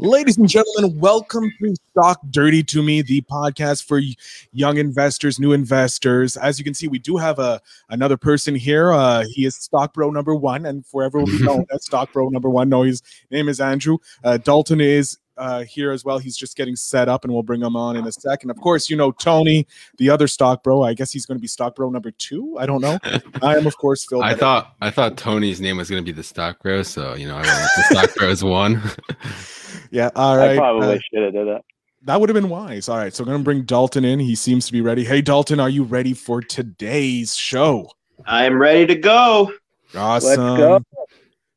Ladies and gentlemen, welcome to Stock Dirty to Me, the podcast for young investors, new investors. As you can see, we do have a another person here. Uh, he is Stock Bro number one, and forever will be known as Stock Bro number one. No, his name is Andrew. Uh, Dalton is uh, here as well. He's just getting set up, and we'll bring him on in a second. Of course, you know Tony, the other stock bro. I guess he's going to be stock bro number two. I don't know. I am, of course, Phil. I thought I thought Tony's name was going to be the stock bro, so you know I went the stock bros one. yeah, all right. I probably uh, should have did that. That would have been wise. All right, so we're going to bring Dalton in. He seems to be ready. Hey, Dalton, are you ready for today's show? I am ready to go. Awesome. Let's go.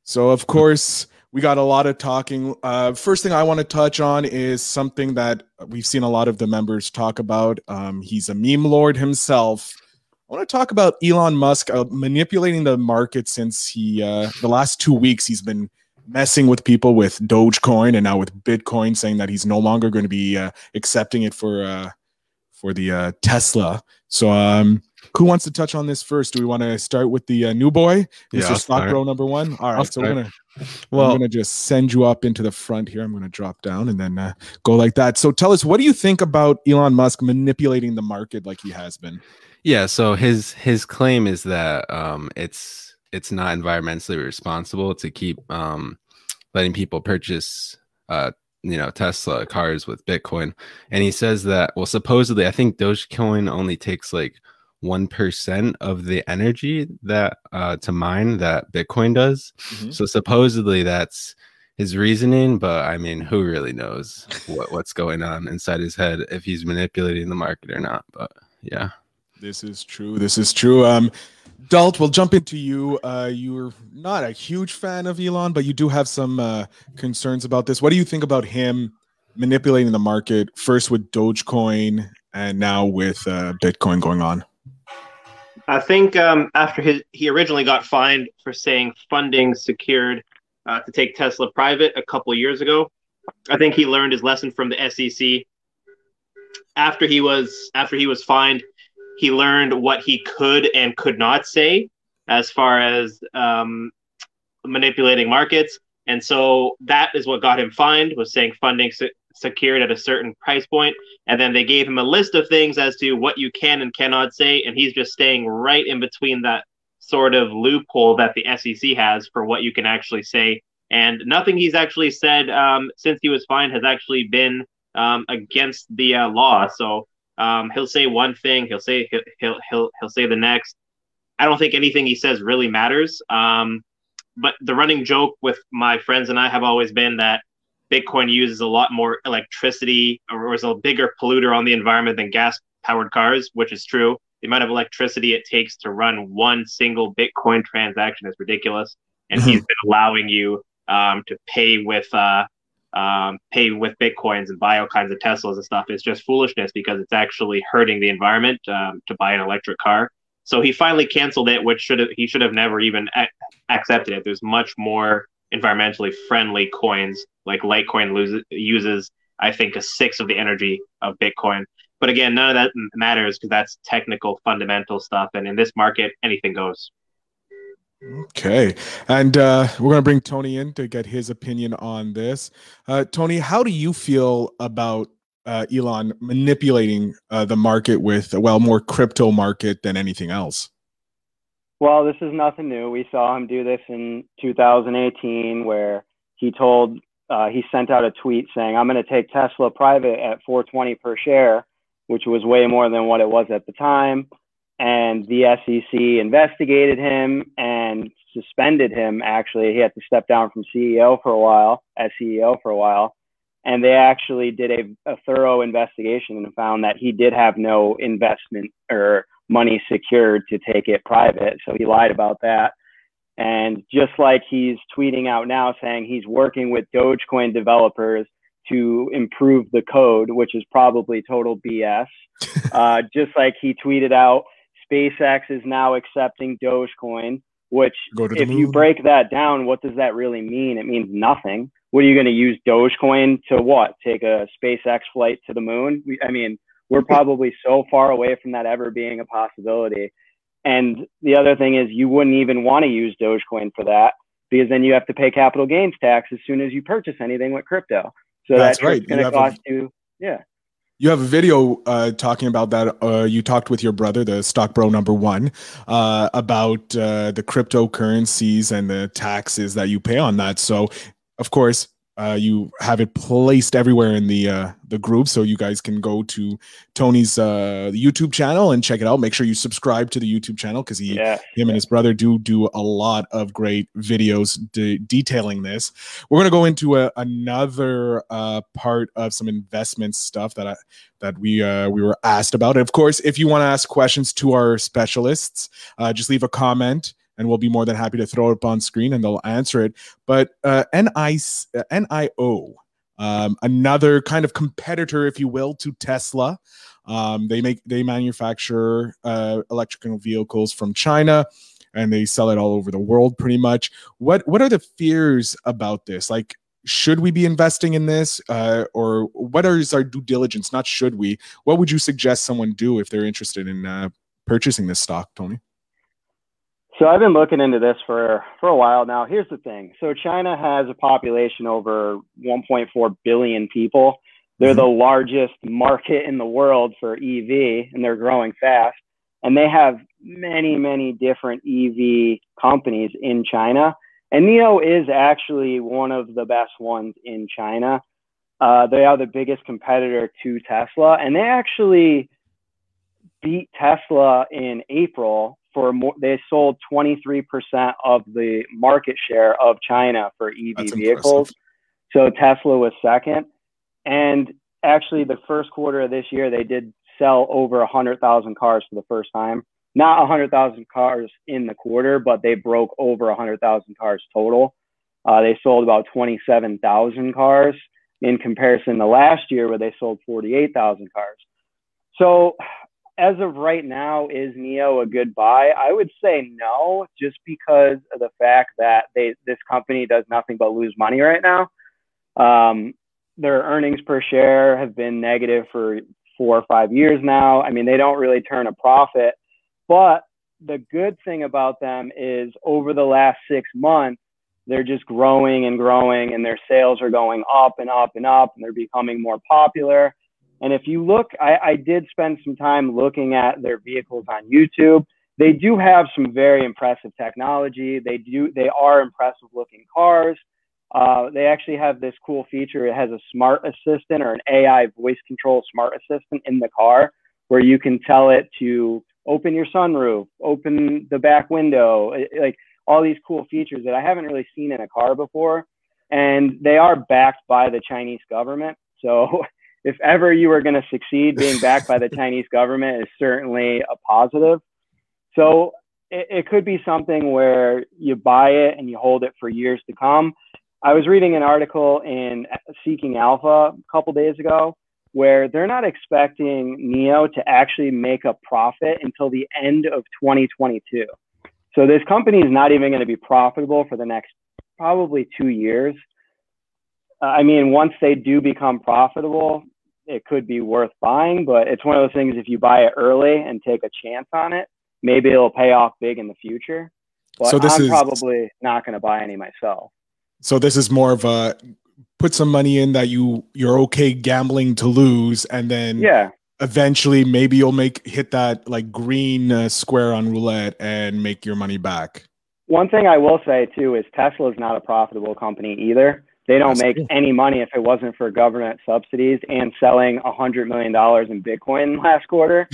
So, of course, we got a lot of talking. Uh, first thing I want to touch on is something that we've seen a lot of the members talk about. Um, he's a meme lord himself. I want to talk about Elon Musk uh, manipulating the market since he uh, the last two weeks he's been messing with people with Dogecoin and now with Bitcoin, saying that he's no longer going to be uh, accepting it for uh, for the uh, Tesla. So um, who wants to touch on this first? Do we want to start with the uh, new boy, Mr. Yeah, Stock Bro number one? All right, so we're gonna well, I'm gonna just send you up into the front here. I'm gonna drop down and then uh, go like that. So tell us, what do you think about Elon Musk manipulating the market like he has been? Yeah, so his his claim is that um, it's it's not environmentally responsible to keep um, letting people purchase uh, you know Tesla cars with Bitcoin, and he says that well, supposedly I think Dogecoin only takes like one percent of the energy that uh, to mine that Bitcoin does. Mm-hmm. So supposedly that's his reasoning, but I mean, who really knows what, what's going on inside his head if he's manipulating the market or not? But yeah, this is true. This is true. Um, Dalt, we'll jump into you. Uh, you're not a huge fan of Elon, but you do have some uh, concerns about this. What do you think about him manipulating the market first with Dogecoin and now with uh, Bitcoin going on? I think um, after his, he originally got fined for saying funding secured uh, to take Tesla private a couple years ago. I think he learned his lesson from the SEC. After he was after he was fined, he learned what he could and could not say as far as um, manipulating markets, and so that is what got him fined was saying funding secured at a certain price point and then they gave him a list of things as to what you can and cannot say and he's just staying right in between that sort of loophole that the SEC has for what you can actually say. And nothing he's actually said um, since he was fined has actually been um, against the uh, law. So um, he'll say one thing he'll say he'll, he'll he'll he'll say the next. I don't think anything he says really matters. Um, but the running joke with my friends and I have always been that Bitcoin uses a lot more electricity or is a bigger polluter on the environment than gas powered cars, which is true. The amount of electricity it takes to run one single Bitcoin transaction is ridiculous. And mm-hmm. he's been allowing you um, to pay with uh, um, pay with bitcoins and buy all kinds of Teslas and stuff. It's just foolishness because it's actually hurting the environment um, to buy an electric car. So he finally canceled it, which should have he should have never even a- accepted it. There's much more environmentally friendly coins like Litecoin loses, uses, I think, a sixth of the energy of Bitcoin. But again, none of that matters because that's technical, fundamental stuff. And in this market, anything goes. Okay. And uh, we're going to bring Tony in to get his opinion on this. Uh, Tony, how do you feel about uh, Elon manipulating uh, the market with, well, more crypto market than anything else? Well, this is nothing new. We saw him do this in 2018, where he told uh, he sent out a tweet saying, "I'm going to take Tesla private at 420 per share," which was way more than what it was at the time. And the SEC investigated him and suspended him. Actually, he had to step down from CEO for a while, as CEO for a while. And they actually did a, a thorough investigation and found that he did have no investment or money secured to take it private. So he lied about that. And just like he's tweeting out now saying he's working with Dogecoin developers to improve the code, which is probably total BS. uh, just like he tweeted out, SpaceX is now accepting Dogecoin, which, if moon. you break that down, what does that really mean? It means nothing. What are you going to use Dogecoin to what? Take a SpaceX flight to the moon? I mean, we're probably so far away from that ever being a possibility. And the other thing is, you wouldn't even want to use Dogecoin for that because then you have to pay capital gains tax as soon as you purchase anything with crypto. So that's that right. going to cost a, you, yeah. You have a video uh, talking about that. Uh, you talked with your brother, the stock bro number one, uh, about uh, the cryptocurrencies and the taxes that you pay on that. So, of course, uh, you have it placed everywhere in the uh, the group, so you guys can go to Tony's uh, YouTube channel and check it out. Make sure you subscribe to the YouTube channel because he, yeah. him, and his brother do do a lot of great videos de- detailing this. We're gonna go into a, another uh, part of some investment stuff that I that we uh, we were asked about. And of course, if you want to ask questions to our specialists, uh, just leave a comment and we'll be more than happy to throw it up on screen and they'll answer it. But uh, NI, uh, NIO, um, another kind of competitor, if you will, to Tesla. Um, they make they manufacture uh, electrical vehicles from China, and they sell it all over the world, pretty much. What what are the fears about this? Like, should we be investing in this, uh, or what is our due diligence? Not should we. What would you suggest someone do if they're interested in uh, purchasing this stock, Tony? So I've been looking into this for for a while now. Here's the thing. So China has a population over 1.4 billion people. They're mm-hmm. the largest market in the world for EV and they're growing fast. And they have many, many different EV companies in China. And NIO is actually one of the best ones in China. Uh, they are the biggest competitor to Tesla, and they actually beat Tesla in April for more, they sold 23% of the market share of China for EV That's vehicles. Impressive. So Tesla was second. And actually, the first quarter of this year, they did sell over 100,000 cars for the first time. Not 100,000 cars in the quarter, but they broke over 100,000 cars total. Uh, they sold about 27,000 cars in comparison to last year, where they sold 48,000 cars. So as of right now, is NIO a good buy? I would say no, just because of the fact that they this company does nothing but lose money right now. Um, their earnings per share have been negative for four or five years now. I mean, they don't really turn a profit. But the good thing about them is over the last six months, they're just growing and growing, and their sales are going up and up and up, and they're becoming more popular and if you look, I, I did spend some time looking at their vehicles on YouTube. They do have some very impressive technology. They do they are impressive looking cars. Uh, they actually have this cool feature. It has a smart assistant or an AI voice control smart assistant in the car where you can tell it to open your sunroof, open the back window, like all these cool features that I haven't really seen in a car before. And they are backed by the Chinese government. So if ever you are going to succeed, being backed by the Chinese government is certainly a positive. So it, it, could be something where you buy it and you hold it for years to come. I was reading an article in Seeking Alpha a couple days ago where they're not expecting NIO to actually make a profit until the end of 2022. So this company is not even going to be profitable for the next probably two years. Uh, I mean, once they do become profitable, it could be worth buying, but it's one of those things if you buy it early and take a chance on it, maybe it'll pay off big in the future. But so this I'm is, probably not going to buy any myself. So this is more of a put some money in that you you're okay gambling to lose and then yeah eventually maybe you'll make hit that like green uh, square on roulette and make your money back one thing i will say too is tesla is not a profitable company either they don't That's make cool. any money if it wasn't for government subsidies and selling a hundred million dollars in Bitcoin last quarter.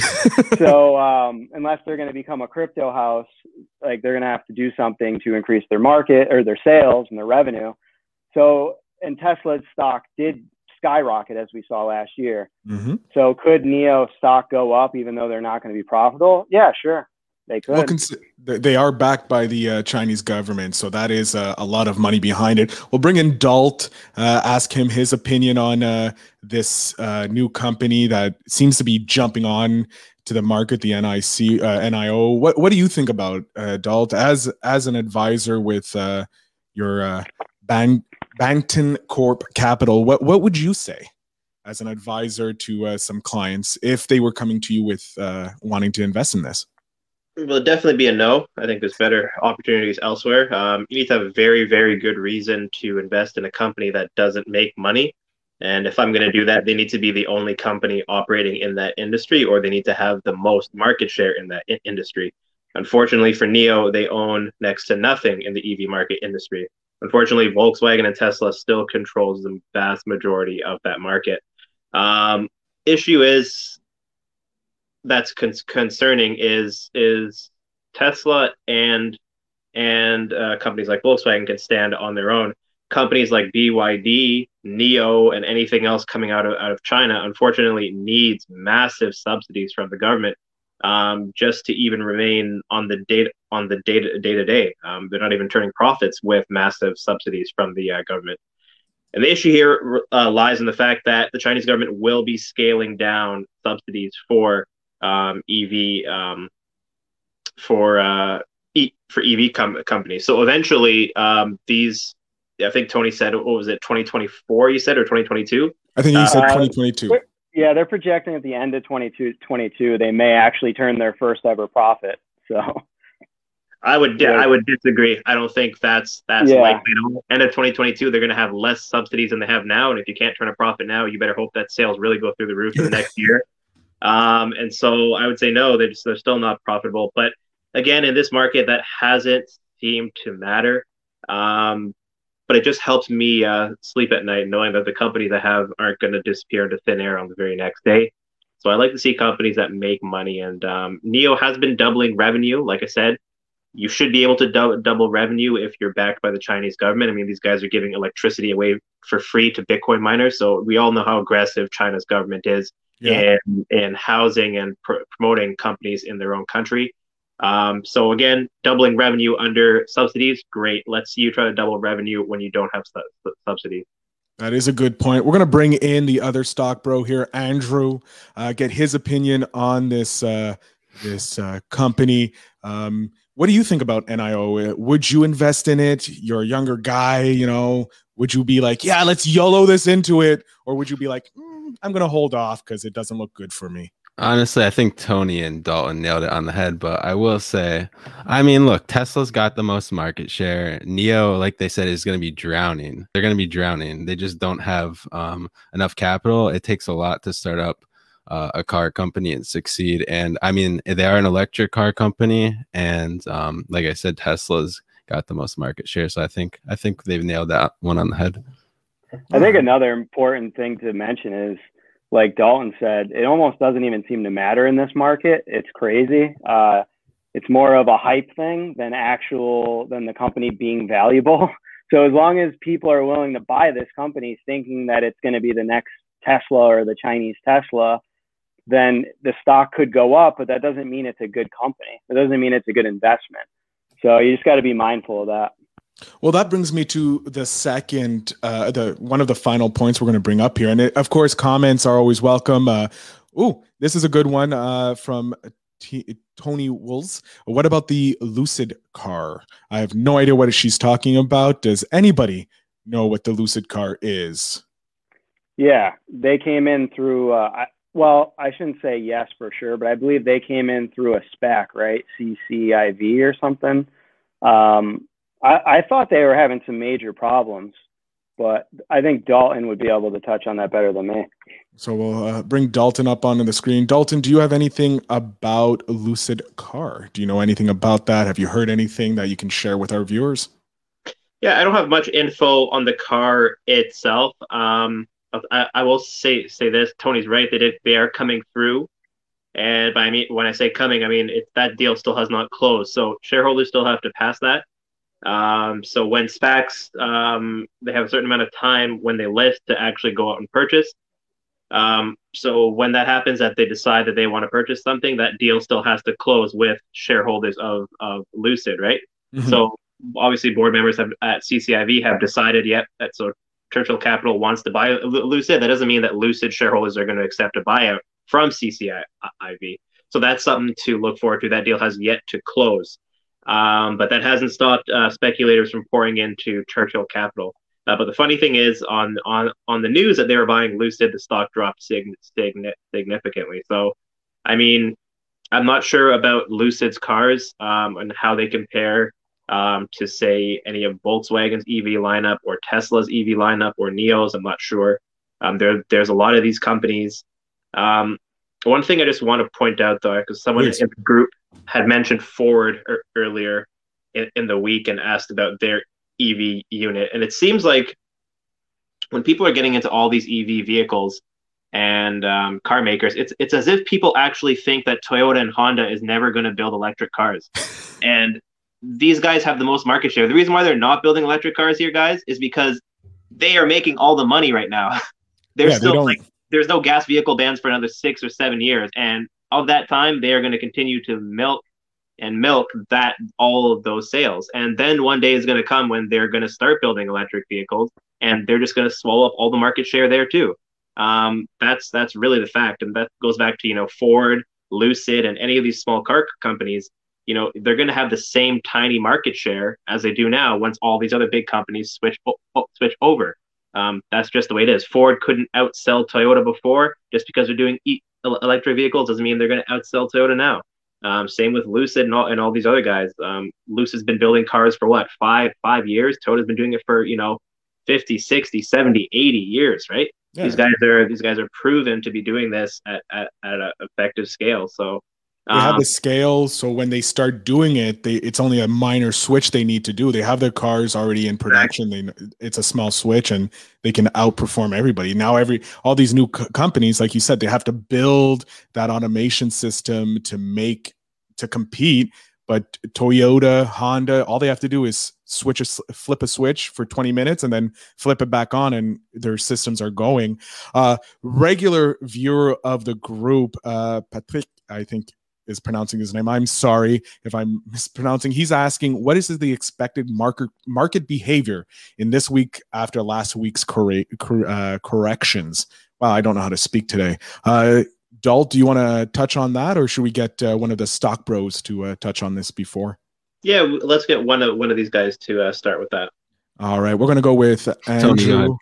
so um, unless they're going to become a crypto house, like they're going to have to do something to increase their market or their sales and their revenue. So and Tesla's stock did skyrocket as we saw last year. Mm-hmm. So could NIO stock go up even though they're not going to be profitable? Yeah, sure. They could. Well, cons- they are backed by the uh, Chinese government, so that is uh, a lot of money behind it. We'll bring in Dalt, uh, ask him his opinion on uh, this uh, new company that seems to be jumping on to the market, the NIC uh, NIO. What what do you think about Dalt as as an advisor with your Bang, Banting Corp Capital? What what would you say? As an advisor to some clients, if they were coming to you with wanting to invest in this, will definitely be a no. I think there's better opportunities elsewhere. Um, you need to have a very, very good reason to invest in a company that doesn't make money. And if I'm going to do that, they need to be the only company operating in that industry, or they need to have the most market share in that I- industry. Unfortunately for NIO, they own next to nothing in the EV market industry. Unfortunately, Volkswagen and Tesla still controls the vast majority of that market. Um, issue is that's con- concerning is is Tesla and and uh, companies like Volkswagen can stand on their own. Companies like BYD, NIO, and anything else coming out of out of China, unfortunately, needs massive subsidies from the government um, just to even remain on the data on the data day to day. They're not even turning profits with massive subsidies from the uh, government. And the issue here uh, lies in the fact that the Chinese government will be scaling down subsidies for um, EV um, for uh, e- for EV com- companies. So eventually, um, these I think Tony said what was it 2024? You said or 2022? I think you said uh, 2022. Yeah, they're projecting at the end of 22, 22 they may actually turn their first ever profit. So I would yeah. I would disagree. I don't think that's that's yeah. likely. End of 2022, they're going to have less subsidies than they have now, and if you can't turn a profit now, you better hope that sales really go through the roof in the next year. Um, and so I would say no, they're just, they're still not profitable. But again, in this market, that hasn't seemed to matter. Um, but it just helps me uh, sleep at night knowing that the companies I have aren't going to disappear into thin air on the very next day. So I like to see companies that make money, and um, NIO has been doubling revenue. Like I said, you should be able to do- double revenue if you're backed by the Chinese government. I mean, these guys are giving electricity away for free to Bitcoin miners, so we all know how aggressive China's government is yeah. in in housing and pr- promoting companies in their own country. Um, so again, doubling revenue under subsidies, great. Let's see you try to double revenue when you don't have su- subsidies. That is a good point. We're going to bring in the other stock bro here, Andrew, uh, get his opinion on this uh, this uh, company. Um, what do you think about NIO? Would you invest in it? You're a younger guy, you know. Would you be like, yeah, let's YOLO this into it, or would you be like, mm, I'm going to hold off because it doesn't look good for me? Honestly, I think Tony and Dalton nailed it on the head, but I will say, I mean, look, Tesla's got the most market share. NIO, like they said, is going to be drowning. They're going to be drowning. They just don't have um, enough capital. It takes a lot to start up uh, a car company and succeed. And I mean, they are an electric car company, and um, like I said, Tesla's got the most market share. So I think I think they've nailed that one on the head. I think another important thing to mention is like Dalton said, it almost doesn't even seem to matter in this market. It's crazy. Uh, it's more of a hype thing than actual than the company being valuable. So as long as people are willing to buy this company, thinking that it's going to be the next Tesla or the Chinese Tesla, then the stock could go up. But that doesn't mean it's a good company. It doesn't mean it's a good investment. So you just got to be mindful of that. Well, that brings me to the second, uh, the one of the final points we're going to bring up here, and it, of course, comments are always welcome. Uh, oh, this is a good one uh, from T- Tony Wools. What about the Lucid car? I have no idea what she's talking about. Does anybody know what the Lucid car is? Yeah, they came in through. Uh, I, well, I shouldn't say yes for sure, but I believe they came in through a SPAC, right? CCIV or something. Um, I, I thought they were having some major problems, but I think Dalton would be able to touch on that better than me. So we'll uh, bring Dalton up onto the screen. Dalton, do you have anything about Lucid Car? Do you know anything about that? Have you heard anything that you can share with our viewers? Yeah, I don't have much info on the car itself. Um, I, I will say say this: Tony's right. They did. They are coming through, and by me when I say coming, I mean it, that deal still has not closed. So shareholders still have to pass that. Um, so when SPACs, um, they have a certain amount of time when they list to actually go out and purchase. Um, so when that happens, that they decide that they want to purchase something, that deal still has to close with shareholders of, of Lucid, right? Mm-hmm. So obviously, board members have at CCIV have decided, yet that so Churchill Capital wants to buy Lucid. That doesn't mean that Lucid shareholders are going to accept a buyout from CCIV. So that's something to look forward to. That deal has yet to close. Um, but that hasn't stopped uh, speculators from pouring into Churchill Capital. Uh, but the funny thing is, on on on the news that they were buying Lucid, the stock dropped sig- sig- significantly. So, I mean, I'm not sure about Lucid's cars um, and how they compare um, to say any of Volkswagen's EV lineup or Tesla's EV lineup or NIO's. I'm not sure. Um, there, there's a lot of these companies. Um, one thing I just want to point out though, because someone Please. in the group had mentioned Ford er- earlier in, in the week and asked about their EV unit, and it seems like when people are getting into all these EV vehicles and um, car makers, it's it's as if people actually think that Toyota and Honda is never going to build electric cars, and these guys have the most market share. The reason why they're not building electric cars here, guys, is because they are making all the money right now. There's yeah, still like there's no gas vehicle bans for another six or seven years, and of that time, they are going to continue to milk and milk that all of those sales. And then one day is going to come when they're going to start building electric vehicles, and they're just going to swallow up all the market share there too. Um, that's that's really the fact, and that goes back to you know Ford, Lucid, and any of these small car companies you know they're going to have the same tiny market share as they do now once all these other big companies switch switch over. Um, that's just the way it is. Ford couldn't outsell Toyota before just because they're doing e- electric vehicles doesn't mean they're going to outsell Toyota now. Um, same with Lucid and all, and all these other guys. Um, Lucid's been building cars for what five five years. Toyota's been doing it for you know 50, 60, 70, 80 years, right? Yeah. These guys are these guys are proven to be doing this at at, at an effective scale. So they have the um, scale, so when they start doing it, they it's only a minor switch they need to do. They have their cars already in production. They it's a small switch, and they can outperform everybody. Now, every all these new co- companies, like you said, they have to build that automation system to make to compete. But Toyota, Honda, all they have to do is switch a flip a switch for 20 minutes and then flip it back on, and their systems are going. Uh, regular viewer of the group, uh, Patrick, I think is pronouncing his name. I'm sorry if I'm mispronouncing. He's asking, what is the expected market market behavior in this week after last week's corre- cor- uh, corrections? Well, I don't know how to speak today. Uh, Dalt, do you want to touch on that, or should we get uh, one of the stock bros to uh, touch on this before? Yeah, let's get one of one of these guys to uh, start with that. All right, we're going to go with Andrew.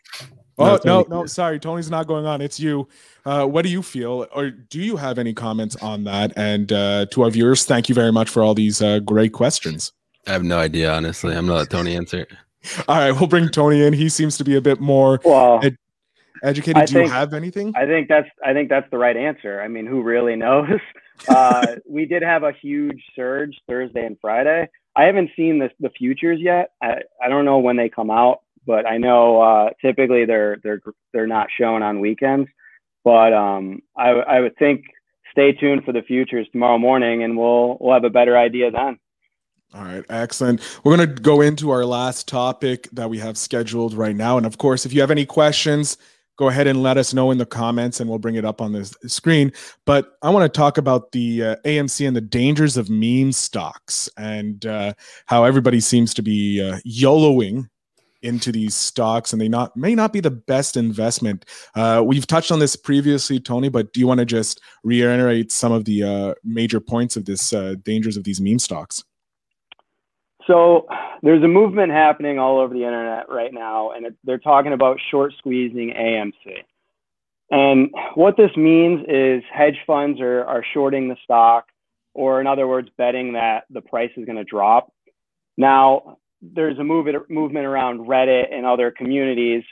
Oh no, no, no, sorry, Tony's not going on. It's you. Uh, what do you feel, or do you have any comments on that? And uh, to our viewers, thank you very much for all these uh, great questions. I have no idea, honestly. I'm gonna let Tony answer. all right, we'll bring Tony in. He seems to be a bit more well, ed- educated. I do think, you have anything? I think that's I think that's the right answer. I mean, who really knows? uh, we did have a huge surge Thursday and Friday. I haven't seen the the futures yet. I, I don't know when they come out but I know uh, typically they're they're they're not shown on weekends. But um, I, I would think stay tuned for the futures tomorrow morning, and we'll we'll have a better idea then. All right, excellent. We're going to go into our last topic that we have scheduled right now, and of course, if you have any questions, go ahead and let us know in the comments, and we'll bring it up on the screen. But I want to talk about the uh, AMC and the dangers of meme stocks, and uh, how everybody seems to be uh, YOLOing into these stocks and they not may not be the best investment. Uh, we've touched on this previously, Tony, but do you want to just reiterate some of the uh, major points of this uh, dangers of these meme stocks? So there's a movement happening all over the internet right now, and it, they're talking about short squeezing AMC. And what this means is hedge funds are, are shorting the stock, or in other words, betting that the price is going to drop. Now, there's a move, movement around Reddit and other communities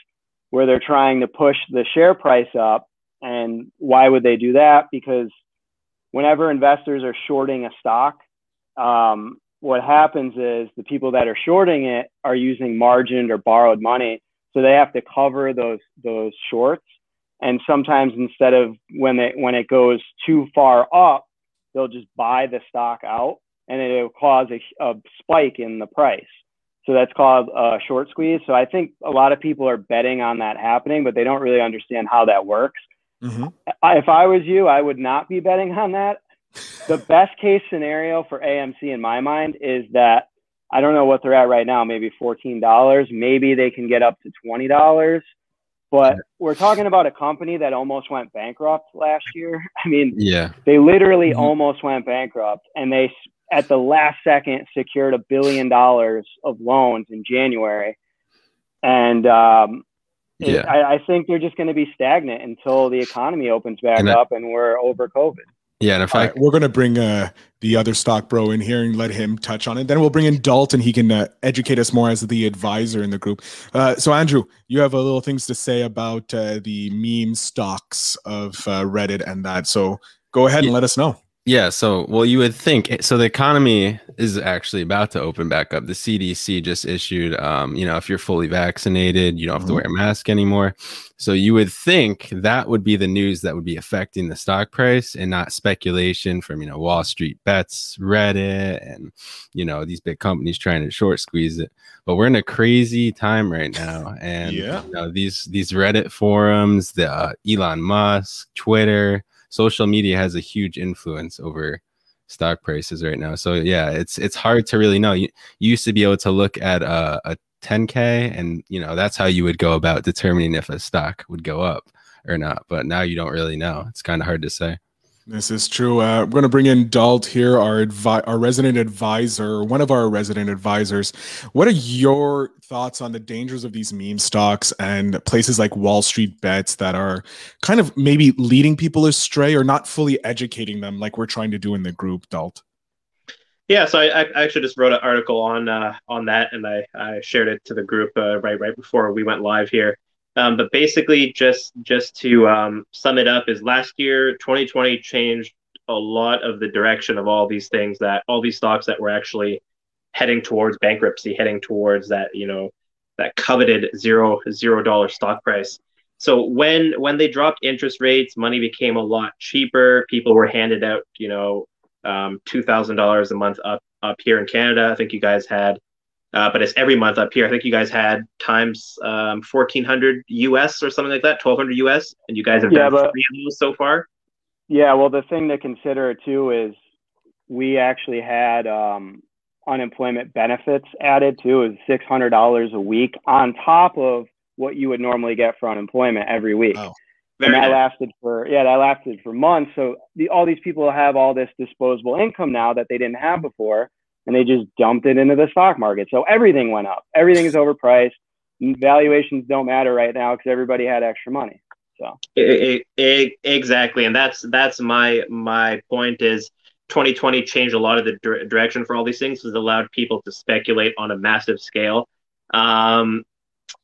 where they're trying to push the share price up. And why would they do that? Because whenever investors are shorting a stock, um, what happens is the people that are shorting it are using margined or borrowed money, so they have to cover those those shorts. And sometimes instead of when it when it goes too far up, they'll just buy the stock out, and it'll cause a, a spike in the price. So that's called a short squeeze. So I think a lot of people are betting on that happening, but they don't really understand how that works. Mm-hmm. If I was you, I would not be betting on that. The best case scenario for AMC in my mind is that I don't know what they're at right now, maybe $14. Maybe they can get up to $20. But we're talking about a company that almost went bankrupt last year. I mean, yeah, they literally mm-hmm. almost went bankrupt and they at the last second secured a billion dollars of loans in January. And um, yeah. It, I, I, think they're just going to be stagnant until the economy opens back and up and we're over COVID. Yeah, and if I right, we're gonna bring uh, the other stock bro in here and let him touch on it. Then we'll bring in Dalton. He can uh, educate us more as the advisor in the group. Uh, so Andrew, you have a little things to say about uh, the meme stocks of uh, Reddit and that. So go ahead and let us know. Yeah. So, well, you would think eh, so. The economy is actually about to open back up. The CDC just issued, um, you know, if you're fully vaccinated, you don't have mm-hmm. to wear a mask anymore. So, you would think that would be the news that would be affecting the stock price and not speculation from, you know, Wall Street bets, Reddit, and, you know, these big companies trying to short squeeze it. But we're in a crazy time right now. And, yeah. you know, these, these Reddit forums, the uh, Elon Musk, Twitter, social media has a huge influence over stock prices right now. So yeah, it's it's hard to really know. You, you used to be able to look at a, a 10k, and you know that's how you would go about determining if a stock would go up or not. But now you don't really know. It's kind of hard to say. This is true. Uh, we're going to bring in Dalt here, our advi- our resident advisor, one of our resident advisors. What are your thoughts on the dangers of these meme stocks and places like Wall Street Bets that are kind of maybe leading people astray or not fully educating them, like we're trying to do in the group, Dalt? Yeah, so I, I actually just wrote an article on uh, on that, and I, I shared it to the group uh, right right before we went live here. Um, but basically, just just to um, sum it up, is last year 2020 changed a lot of the direction of all these things that all these stocks that were actually heading towards bankruptcy, heading towards that you know that coveted zero zero dollar stock price. So when when they dropped interest rates, money became a lot cheaper. People were handed out you know um, two thousand dollars a month up up here in Canada. I think you guys had uh, but it's every month up here. I think you guys had times um, 1400 US or something like that, 1200 US, and you guys have yeah, done but, three of those so far. Yeah, well, the thing to consider too is we actually had um, unemployment benefits added too, is $600 a week on top of what you would normally get for unemployment every week. Oh, and that nice. lasted for yeah, that lasted for months. So the, all these people have all this disposable income now that they didn't have before and they just dumped it into the stock market. So everything went up. Everything is overpriced. Valuations don't matter right now because everybody had extra money. So it, it, exactly, and that's that's my my point is 2020 changed a lot of the direction for all these things. It allowed people to speculate on a massive scale. Um,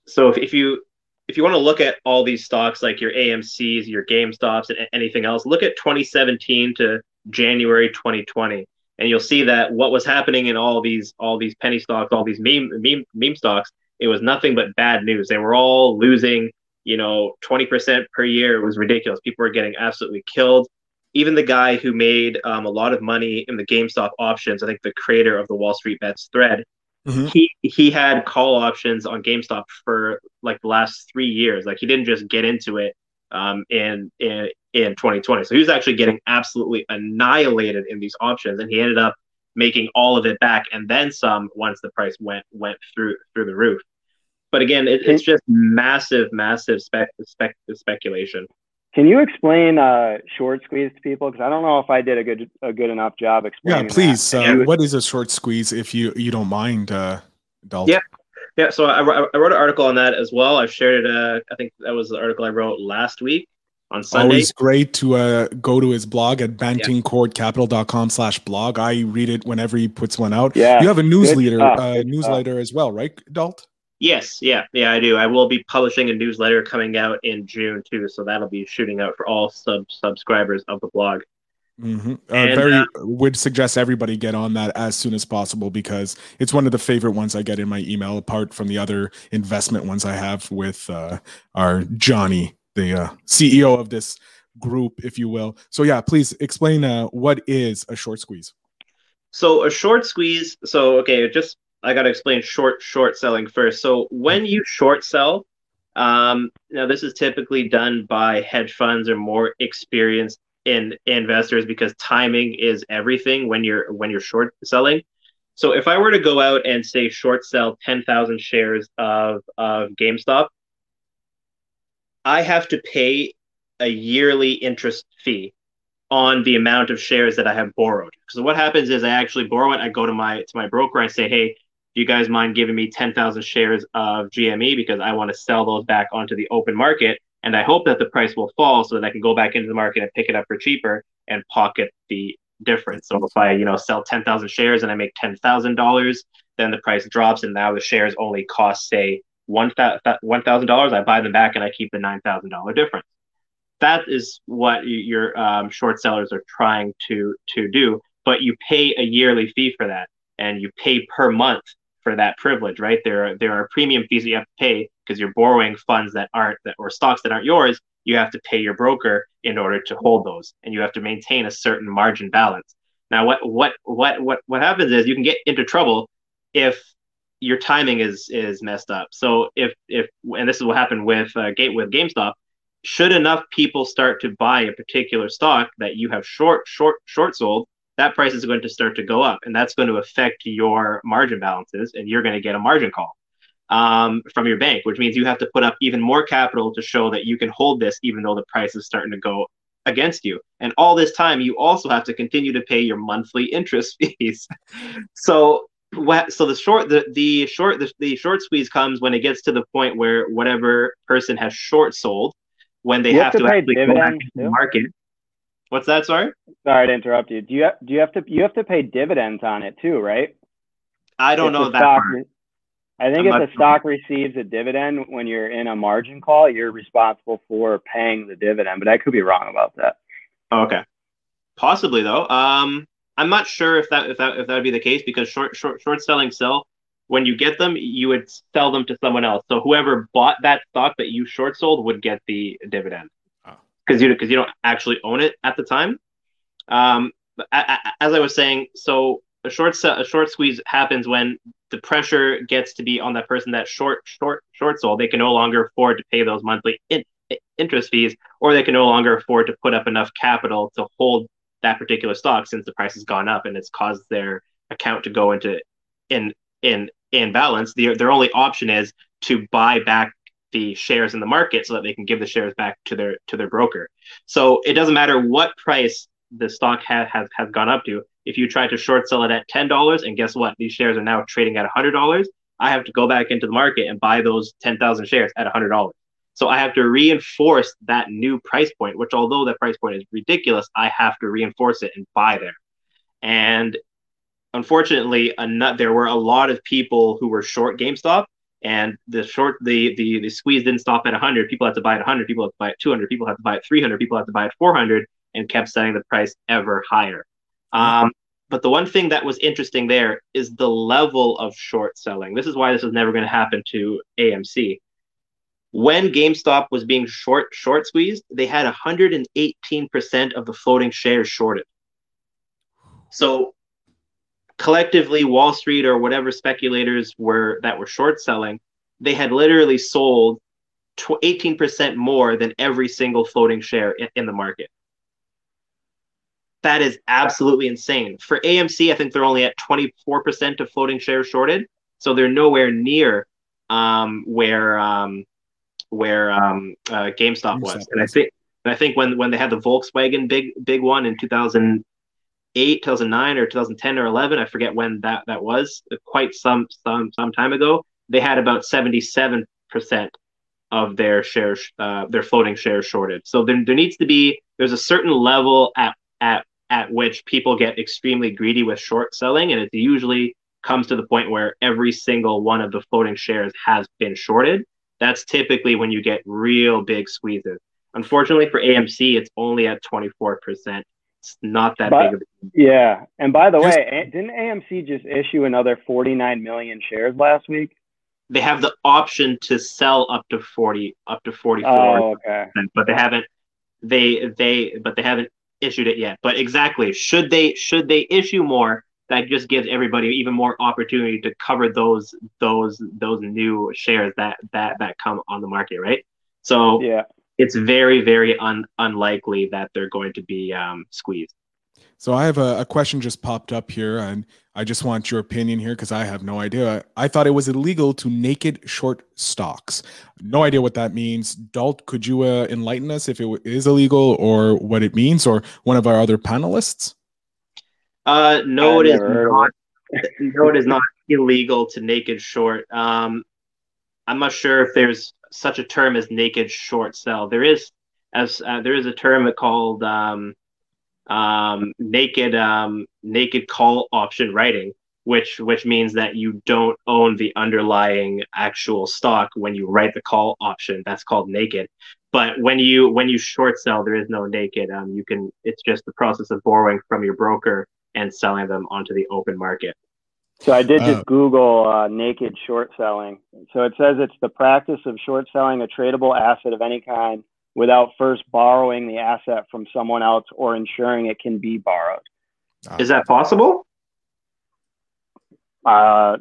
so if, if you if you want to look at all these stocks like your AMC's, your GameStops, and anything else, look at 2017 to January 2020 and you'll see that what was happening in all these all these penny stocks, all these meme meme meme stocks, it was nothing but bad news. They were all losing, you know, 20% per year. It was ridiculous. People were getting absolutely killed. Even the guy who made um, a lot of money in the GameStop options, I think the creator of the Wall Street Bets thread, mm-hmm. he he had call options on GameStop for like the last three years. Like he didn't just get into it um, in, in in 2020. So he was actually getting absolutely annihilated in these options, and he ended up making all of it back and then some once the price went went through through the roof. But again, it, it's just massive, massive spec, spec speculation. Can you explain uh, short squeeze to people? Because I don't know if I did a good a good enough job explaining. Yeah, please. Uh, what is a short squeeze, if you you don't mind, uh, Dalton? Yeah, yeah. So I, I wrote an article on that as well. I've shared it. Uh, I think that was the article I wrote last week on Sunday. Always great to uh, go to his blog at bantingcourtcapital.com slash blog. I read it whenever he puts one out. Yeah. You have a newsletter uh, newsletter as well, right, Dalt? Yes, yeah, yeah, I do. I will be publishing a newsletter coming out in June too, so that'll be shooting out for all sub subscribers of the blog. Mm-hmm. Uh, and, very uh, would suggest everybody get on that as soon as possible because it's one of the favorite ones I get in my email, apart from the other investment ones I have with uh, our Johnny the uh, CEO of this group, if you will. So yeah, please explain uh, what is a short squeeze. So a short squeeze. So okay, just I got to explain short short selling first. So when you short sell, um, now this is typically done by hedge funds or more experienced in investors because timing is everything when you're when you're short selling. So if I were to go out and say short sell 10,000 shares of of GameStop, I have to pay a yearly interest fee on the amount of shares that I have borrowed. So what happens is I actually borrow it. I go to my to my broker. I say, hey, do you guys mind giving me ten thousand shares of GME because I want to sell those back onto the open market, and I hope that the price will fall so that I can go back into the market and pick it up for cheaper and pocket the difference. So if I, you know, sell 10,000 shares and I make $10,000, then the price drops and now the shares only cost, say, $1,000. I buy them back and I keep the $9,000 difference. That is what your um, short sellers are trying to, to do. But you pay a yearly fee for that and you pay per month for that privilege, right? There are, there are premium fees that you have to pay because you're borrowing funds that aren't that or stocks that aren't yours you have to pay your broker in order to hold those and you have to maintain a certain margin balance now what what what what what happens is you can get into trouble if your timing is is messed up so if if and this is what happened with uh, gate with gamestop should enough people start to buy a particular stock that you have short short short sold that price is going to start to go up and that's going to affect your margin balances and you're going to get a margin call um, from your bank, which means you have to put up even more capital to show that you can hold this, even though the price is starting to go against you. And all this time, you also have to continue to pay your monthly interest fees. so? So the short, the the short, the, the short squeeze comes when it gets to the point where whatever person has short sold, when they have, have to, to actually go back into the market. What's that? Sorry. Sorry to interrupt you. Do you have, do you have to you have to pay dividends on it too, right? I don't If know that. stock-. I think I'm if the sure. stock receives a dividend when you're in a margin call, you're responsible for paying the dividend. But I could be wrong about that. Okay. Possibly though. Um, I'm not sure if that if that if that would be the case because short short short selling sell when you get them, you would sell them to someone else. So whoever bought that stock that you short sold would get the dividend Oh. because you because you don't actually own it at the time. Um, a- a- as I was saying, so a short a short squeeze happens when the pressure gets to be on that person that short short short sold. They can no longer afford to pay those monthly in, interest fees, or they can no longer afford to put up enough capital to hold that particular stock since the price has gone up and it's caused their account to go into in in in balance. Their their only option is to buy back the shares in the market so that they can give the shares back to their to their broker. So it doesn't matter what price the stock ha- has has gone up to. If you try to short sell it at ten dollars, and guess what? These shares are now trading at hundred dollars. I have to go back into the market and buy those ten thousand shares at hundred dollars. So I have to reinforce that new price point, which although that price point is ridiculous, I have to reinforce it and buy there. And unfortunately, ano- there were a lot of people who were short GameStop, and the short the the, the squeeze didn't stop at 100. People had to buy at 100. People had to buy at 200. People had to buy at 300. People had to buy at 400, and kept setting the price ever higher. Um, but the one thing that was interesting there is the level of short selling. This is why this is never going to happen to AMC. When GameStop was being short short squeezed, they had 118% of the floating shares shorted. So collectively Wall Street or whatever speculators were that were short selling, they had literally sold 18% more than every single floating share in, in the market. That is absolutely insane. For AMC, I think they're only at 24% of floating shares shorted, so they're nowhere near um, where um, where um, uh, GameStop was. GameStop And I think and I think when when they had the Volkswagen big big one in 2008, 2009, or 2010 or 11, I forget when that that was. Quite some some some time ago, they had about 77 percent of their shares, uh, their floating shares shorted. So there, there needs to be there's a certain level at at at which people get extremely greedy with short selling, and it usually comes to the point where every single one of the floating shares has been shorted. That's typically when you get real big squeezes. Unfortunately for AMC, it's only at 24%. It's not that But- big of a Yeah. And by the way, a- didn't AMC just issue another 49 million shares last week? They have the option to sell up to 40, up to 44, Oh, okay. but they haven't. They they but they haven't issued it yet. But exactly, should they should they issue more? That just gives everybody even more opportunity to cover those those those new shares that that that come on the market, right? So Yeah. it's very very un, unlikely that they're going to be um, squeezed. So I have a, a question just popped up here, and I just want your opinion here because I have no idea. I thought it was illegal to naked short stocks. No idea what that means. Dalt, could you uh, enlighten us if it w- is illegal or what it means, or one of our other panelists? Uh, no, it is never heard of not. no, it is not illegal to naked short. Um, I'm not sure if there's such a term as naked short sell. There is, as uh, there is a term called um, um, naked um, naked call option writing, which which means that you don't own the underlying actual stock when you write the call option. That's called naked. But when you when you short sell, there is no naked. Um, you can it's just the process of borrowing from your broker and selling them onto the open market. So I did just uh, Google uh, naked short selling. So it says it's the practice of short selling a tradable asset of any kind without first borrowing the asset from someone else or ensuring it can be borrowed. Is that possible? Uh,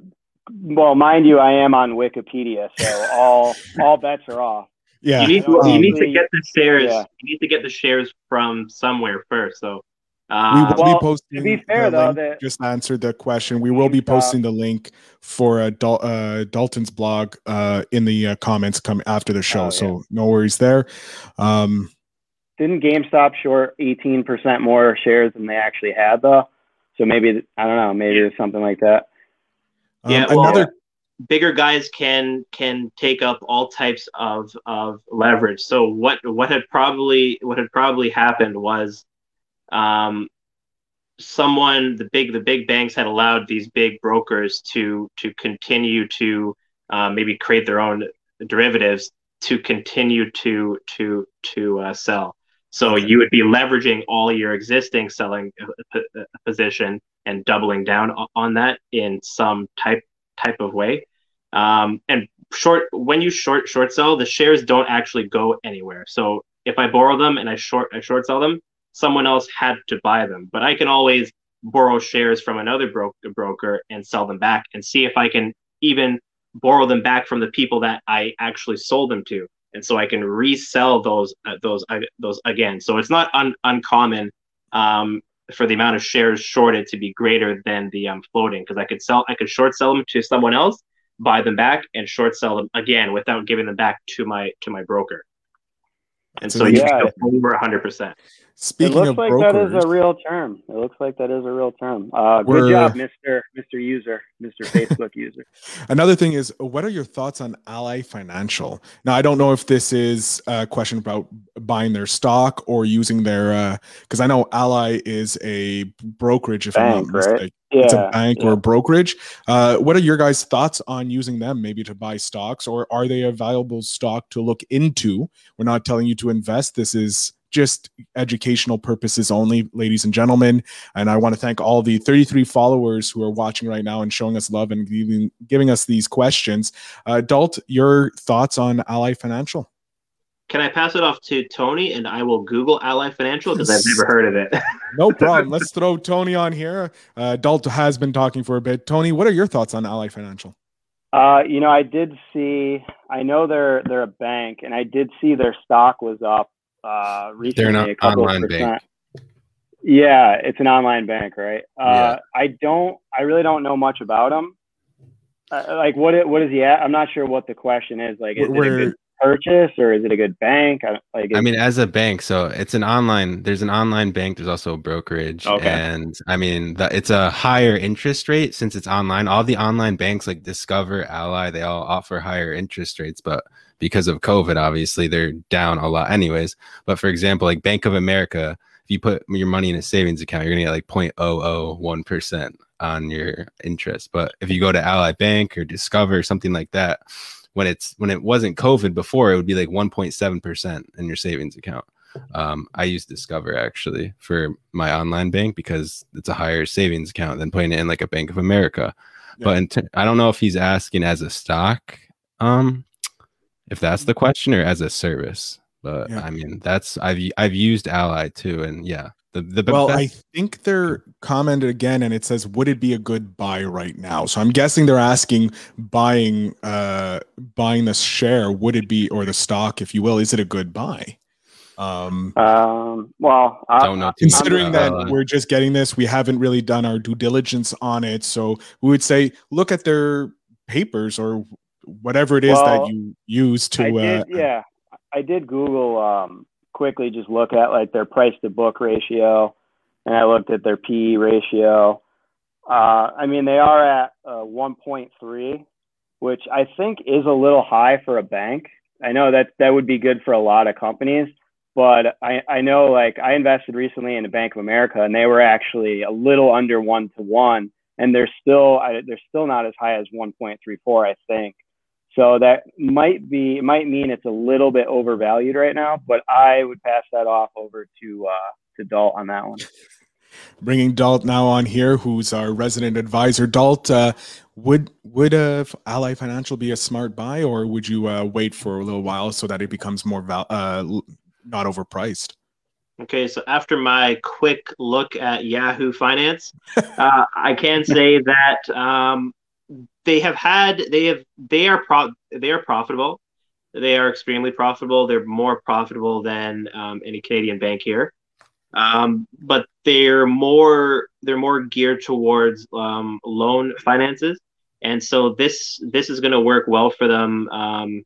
well, mind you, I am on Wikipedia, so all all bets are off. Yeah, you need, to, you need to get the shares. Yeah. You need to get the shares from somewhere first. So um, we will well, be posting. To be fair, though, that just answered the question. We will be posting the link for uh, Dal- uh, Dalton's blog uh, in the uh, comments come after the show. Oh, yeah. So no worries there. Um, Didn't GameStop short eighteen percent more shares than they actually had, though? So maybe I don't know. Maybe it's something like that. Um, yeah. Well, another bigger guys can can take up all types of of leverage. So what what had probably what had probably happened was um, someone the big the big banks had allowed these big brokers to to continue to uh, maybe create their own derivatives to continue to to to uh, sell. So you would be leveraging all your existing selling uh, uh, position and doubling down on that in some type type of way. Um, and short when you short short sell, the shares don't actually go anywhere. So if I borrow them and I short I short sell them, someone else had to buy them. But I can always borrow shares from another bro- broker and sell them back and see if I can even borrow them back from the people that I actually sold them to. And so I can resell those uh, those uh, those again. So it's not un- uncommon um, for the amount of shares shorted to be greater than the um, floating because I could sell I could short sell them to someone else, buy them back, and short sell them again without giving them back to my to my broker. And so, so you yeah. over hundred percent. Speaking it looks like brokers, that is a real term. It looks like that is a real term. Uh, good job, Mister Mister User, Mister Facebook User. Another thing is, what are your thoughts on Ally Financial? Now, I don't know if this is a question about buying their stock or using their, uh because uh, I know Ally is a brokerage, if bank, I'm not mistaken. Right? Yeah, it's a bank yeah. or a brokerage. Uh, what are your guys' thoughts on using them, maybe to buy stocks, or are they a valuable stock to look into? We're not telling you to invest. This is just educational purposes only, ladies and gentlemen. And I want to thank all the 33 followers who are watching right now and showing us love and giving, giving us these questions. Uh, Dalt, your thoughts on Ally Financial? Can I pass it off to Tony and I will Google Ally Financial because I've never heard of it. no problem. Let's throw Tony on here. Uh, Dalt has been talking for a bit. Tony, what are your thoughts on Ally Financial? Uh, you know, I did see. I know they're they're a bank, and I did see their stock was up uh, recently. They're an online bank. Yeah, it's an online bank, right? Uh, yeah. I don't. I really don't know much about them. Uh, like, what? What is he at? I'm not sure what the question is. Like, is it good purchase or is it a good bank? I, like, I mean, as a bank, so it's an online. There's an online bank. There's also a brokerage, okay. and I mean, the, it's a higher interest rate since it's online. All the online banks like Discover, Ally, they all offer higher interest rates, but because of COVID, obviously they're down a lot anyways. But for example, like Bank of America, if you put your money in a savings account, you're gonna get like 0.001% on your interest. But if you go to Ally Bank or Discover, something like that, when it's when it wasn't COVID before, it would be like 1.7% in your savings account. Um, I use Discover actually for my online bank because it's a higher savings account than putting it in like a Bank of America. Yeah. But t- I don't know if he's asking as a stock um if that's the question or as a service. But yeah. I mean, that's I've I've used Ally too, and yeah, the the well, best- I think they're commented again, and it says, "Would it be a good buy right now?" So I'm guessing they're asking buying uh buying the share. Would it be or the stock, if you will? Is it a good buy? Um, um well, I, don't know. Considering that uh, we're just getting this, we haven't really done our due diligence on it. So we would say, look at their papers or whatever it is well, that you use to. I did, uh, yeah, I did Google um, quickly, just look at like their price to book ratio, and I looked at their PE ratio. Uh, I mean, they are at uh, 1.3, which I think is a little high for a bank. I know that that would be good for a lot of companies, but I, I know like I invested recently in a Bank of America and they were actually a little under one to one and they're still I, they're still not as high as 1.34 I think. So that might be it might mean it's a little bit overvalued right now, but I would pass that off over to uh, to Dalt on that one. Bringing Dalt now on here, who's our resident advisor. Dalt, uh, would would uh, Ally Financial be a smart buy, or would you uh, wait for a little while so that it becomes more val- uh, not overpriced? Okay, so after my quick look at Yahoo Finance, uh, I can say that um, they have had they have they are pro they are profitable. They are extremely profitable. They're more profitable than um, any Canadian bank here, um, but they're more they're more geared towards um, loan finances, and so this this is going to work well for them um,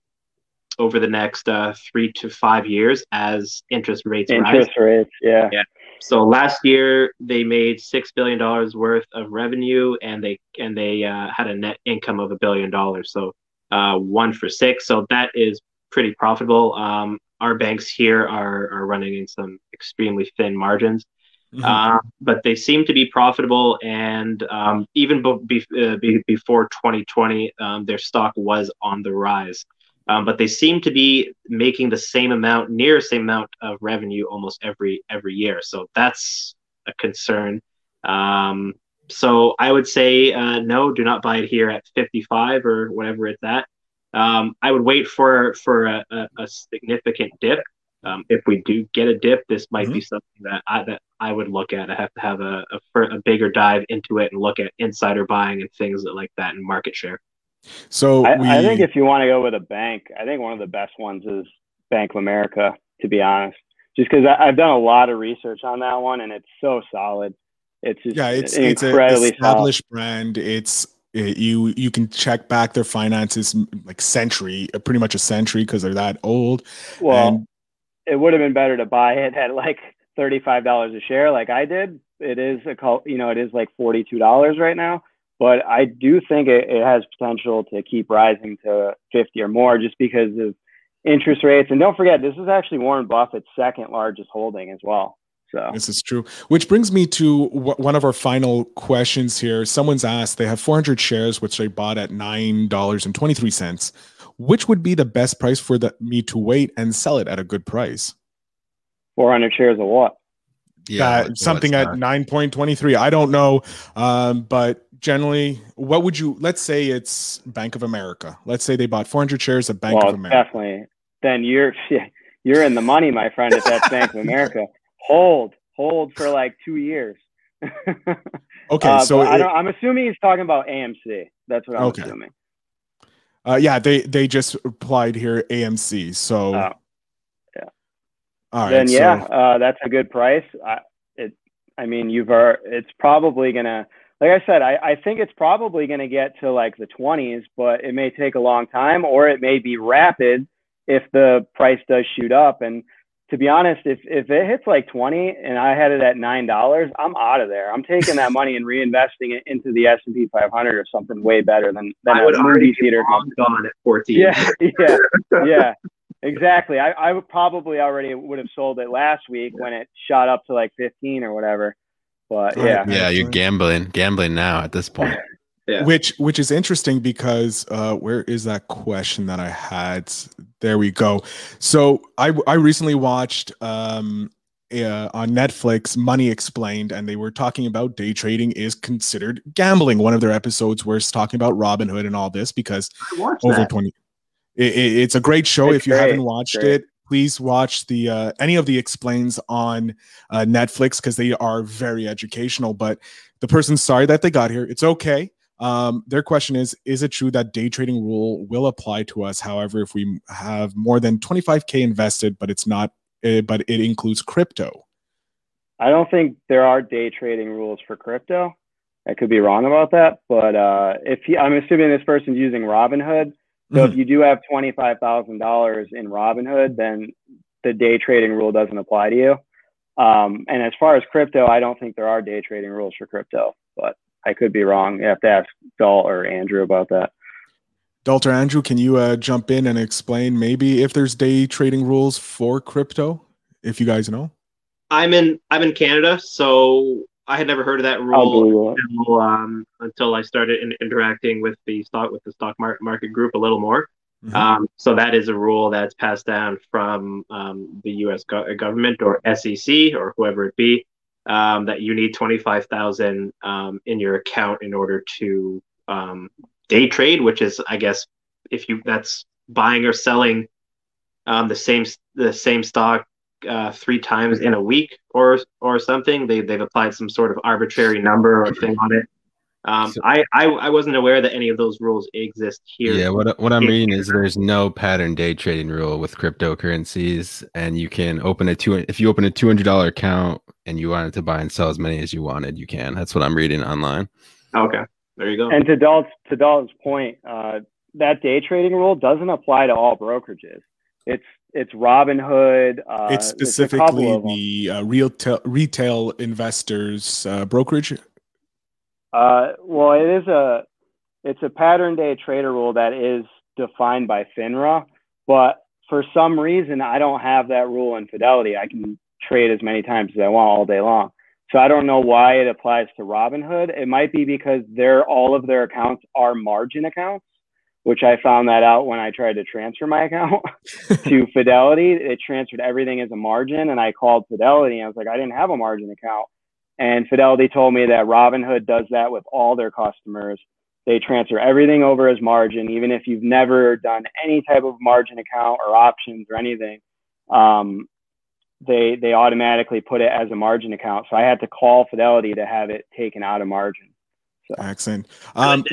over the next uh, three to five years as interest rates rise. interest rise. rates, yeah. Yeah. So last year they made six billion dollars worth of revenue, and they and they uh, had a net income of a billion dollars. So uh, one for six. So that is pretty profitable. Um, our banks here are are running in some extremely thin margins. Mm-hmm. Uh, but they seem to be profitable, and um, even be, uh, be, before 2020, um, their stock was on the rise. Um, but they seem to be making the same amount, near same amount of revenue almost every every year. So that's a concern. Um, so I would say uh, no, do not buy it here at 55 or whatever it's at. Um, I would wait for for a, a, a significant dip. Um, if we do get a dip, this might mm-hmm. be something that I that I would look at. I have to have a, a, a bigger dive into it and look at insider buying and things like that and market share. So I, we, I, think if you want to go with a bank, I think one of the best ones is Bank of America. To be honest, just because I've done a lot of research on that one, and it's so solid. It's just yeah, it's it's incredibly an established solid. brand. It's it, you you can check back their finances like century, uh, pretty much a century because they're that old. Well, and, it would have been better to buy it at like thirty five dollars a share, like I did. It is a call, you know it is like forty two dollars right now but I do think it, it has potential to keep rising to 50 or more just because of interest rates. And don't forget, this is actually Warren Buffett's second largest holding as well. So this is true. Which brings me to w- one of our final questions here. Someone's asked they have 400 shares, which they bought at nine dollars and 23 cents. Which would be the best price for the, me to wait and sell it at a good price? 400 shares of what? Yeah, something at 9.23. I don't know, um, but generally what would you let's say it's bank of america. Let's say they bought 400 shares of bank well, of america. definitely. Then you're you're in the money my friend if that's bank of america. Hold hold for like two years. Okay uh, so it, I am assuming he's talking about amc that's what i'm okay. assuming. Uh, yeah they they just applied here amc so oh, yeah. All right then yeah so, uh, that's a good price. I, it i mean you've are it's probably gonna like I said, I, I think it's probably going to get to like the 20s, but it may take a long time or it may be rapid if the price does shoot up. And to be honest, if, if it hits like 20 and I had it at $9, I'm out of there. I'm taking that money and reinvesting it into the S&P 500 or something way better than, than I would a movie theater. Gone at 14. Yeah, yeah, yeah. Exactly. I, I would probably already would have sold it last week when it shot up to like 15 or whatever. But yeah, yeah, you're gambling, gambling now at this point. yeah. Which which is interesting because uh, where is that question that I had? There we go. So I I recently watched um, uh, on Netflix Money Explained, and they were talking about day trading is considered gambling. One of their episodes was talking about Robinhood and all this because over that. twenty. It, it, it's a great show. It's if you great. haven't watched it, please watch the uh, any of the explains on uh, Netflix because they are very educational. But the person's sorry that they got here. It's okay. Um, their question is: Is it true that day trading rule will apply to us? However, if we have more than 25k invested, but it's not, uh, but it includes crypto. I don't think there are day trading rules for crypto. I could be wrong about that, but uh, if he, I'm assuming this person's using Robinhood, so mm-hmm. if you do have twenty five thousand dollars in Robinhood, then the day trading rule doesn't apply to you. Um, and as far as crypto, I don't think there are day trading rules for crypto, but I could be wrong. You have to ask Dalt or Andrew about that. Dalt or Andrew, can you uh, jump in and explain maybe if there's day trading rules for crypto? if you guys know? I'm in I'm in Canada, so I had never heard of that rule until, um, until I started in, interacting with the stock with the stock market group a little more. Mm-hmm. Um, so that is a rule that's passed down from um, the U.S. Go- government or SEC or whoever it be um, that you need twenty five thousand um, in your account in order to um, day trade, which is I guess if you that's buying or selling um, the same the same stock uh, three times in a week or or something. They they've applied some sort of arbitrary number or thing on it. Um, so, I, I I wasn't aware that any of those rules exist here. Yeah, what what I'm reading is there's no pattern day trading rule with cryptocurrencies, and you can open a two if you open a two hundred dollar account and you wanted to buy and sell as many as you wanted, you can. That's what I'm reading online. Okay, there you go. And to Dalton's to Dalton's point, uh, that day trading rule doesn't apply to all brokerages. It's it's Robinhood. Uh, it's specifically the uh, retail retail investors uh, brokerage. Uh, well, it is a it's a pattern day trader rule that is defined by FINRA, but for some reason I don't have that rule in Fidelity. I can trade as many times as I want all day long. So I don't know why it applies to Robinhood. It might be because they're all of their accounts are margin accounts which I found that out when I tried to transfer my account to Fidelity. It transferred everything as a margin, and I called Fidelity and I was like, I didn't have a margin account. And Fidelity told me that Robinhood does that with all their customers. They transfer everything over as margin, even if you've never done any type of margin account or options or anything. Um, they they automatically put it as a margin account. So I had to call Fidelity to have it taken out of margin. So. Excellent. Um,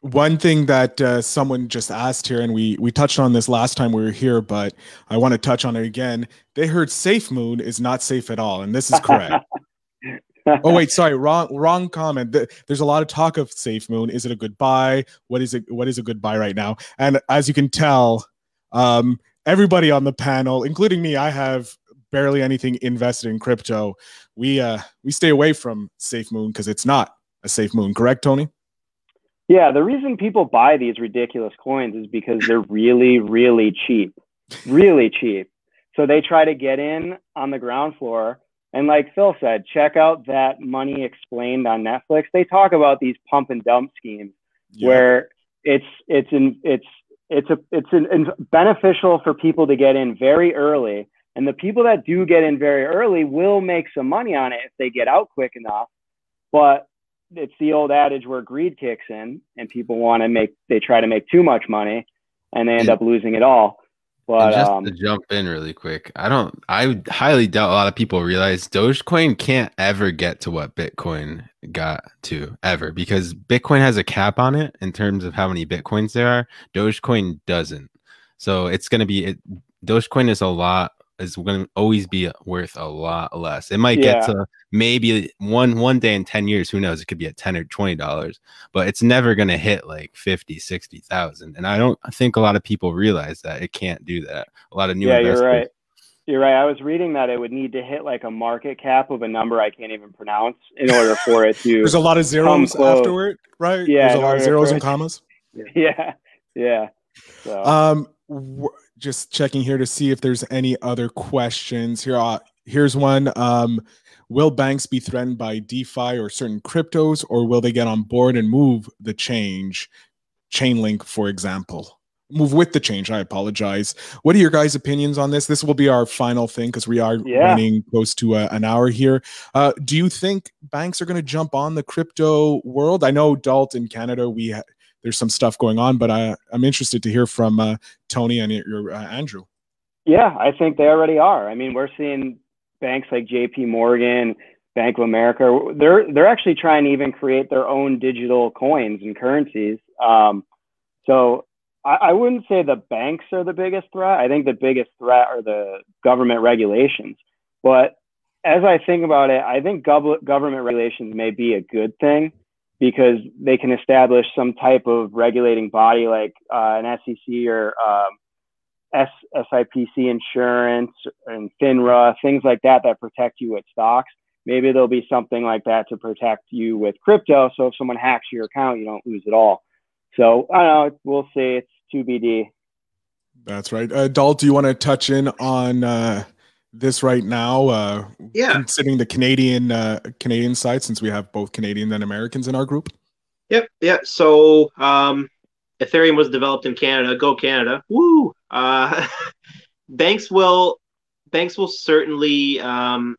one thing that uh, someone just asked here, and we we touched on this last time we were here, but I want to touch on it again. They heard Safe Moon is not safe at all, and this is correct. oh wait, sorry, wrong wrong comment. There's a lot of talk of Safe Moon. Is it a good buy? What is it? What is a good buy right now? And as you can tell, um, everybody on the panel, including me, I have barely anything invested in crypto. We uh we stay away from Safe Moon because it's not a safe moon. Correct, Tony? Yeah, the reason people buy these ridiculous coins is because they're really, really cheap, really cheap. So they try to get in on the ground floor. And like Phil said, check out that Money Explained on Netflix. They talk about these pump and dump schemes yeah. where it's it's in it's it's a it's an, beneficial for people to get in very early. And the people that do get in very early will make some money on it if they get out quick enough. But it's the old adage where greed kicks in and people want to make they try to make too much money and they end up losing it all. But just um, to jump in really quick, I don't. I highly doubt a lot of people realize Dogecoin can't ever get to what Bitcoin got to ever because Bitcoin has a cap on it in terms of how many Bitcoins there are. Dogecoin doesn't. So it's going to be it, Dogecoin is a lot is going to always be worth a lot less. It might yeah. get to maybe one one day in 10 years, who knows, it could be at 10 or 20 dollars, but it's never going to hit like 50, 60,000. And I don't I think a lot of people realize that it can't do that. A lot of new Yeah, investors, you're right. You're right. I was reading that it would need to hit like a market cap of a number I can't even pronounce in order for it to. There's a lot of zeros afterward, right? Yeah, There's a lot of zeros and commas. Yeah, yeah. So. Um, just checking here to see if there's any other questions here. Uh, here's one. Um, will banks be threatened by DeFi or certain cryptos, or will they get on board and move the change? Chainlink, for example, move with the change. I apologize. What are your guys' opinions on this? This will be our final thing because we are yeah. running close to a, uh, an hour here. Uh, do you think banks are going to jump on the crypto world? I know Dalt in Canada, we ha- there's some stuff going on. But I, I'm interested to hear from uh, Tony and your, uh, Andrew. Yeah, I think they already are. I mean, we're seeing banks like J.P. Morgan, Bank of America. They're they're actually trying to even create their own digital coins and currencies. Um, so I, I wouldn't say the banks are the biggest threat. I think the biggest threat are the government regulations. But as I think about it, I think gov- government regulations may be a good thing because they can establish some type of regulating body like uh, an SEC or um, SIPC insurance and FINRA, things like that that protect you with stocks. Maybe there'll be something like that to protect you with crypto. So if someone hacks your account, you don't lose it all. So I don't know. We'll see. It's 2BD. That's right. Uh, Dalt, do you want to touch in on uh, this right now? Uh, yeah, considering the Canadian uh, Canadian side, since we have both Canadian and Americans in our group. Yep, yeah. So um, Ethereum was developed in Canada. Go Canada! Woo! Uh, banks will banks will certainly um,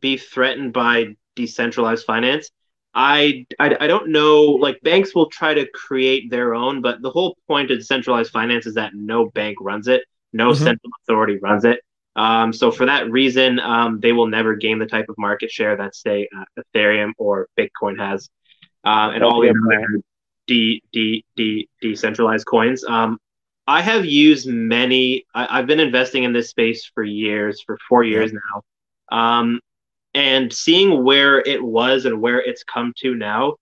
be threatened by decentralized finance. I, I, I don't know. Like banks will try to create their own, but the whole point of decentralized finance is that no bank runs it, no mm-hmm. central authority runs it. Um, so for that reason, um, they will never gain the type of market share that say uh, Ethereum or Bitcoin has, uh, and all the other de, de, de, decentralized coins. Um, I have used many. I, have been investing in this space for years, for four years now. Um, and seeing where it was and where it's come to now,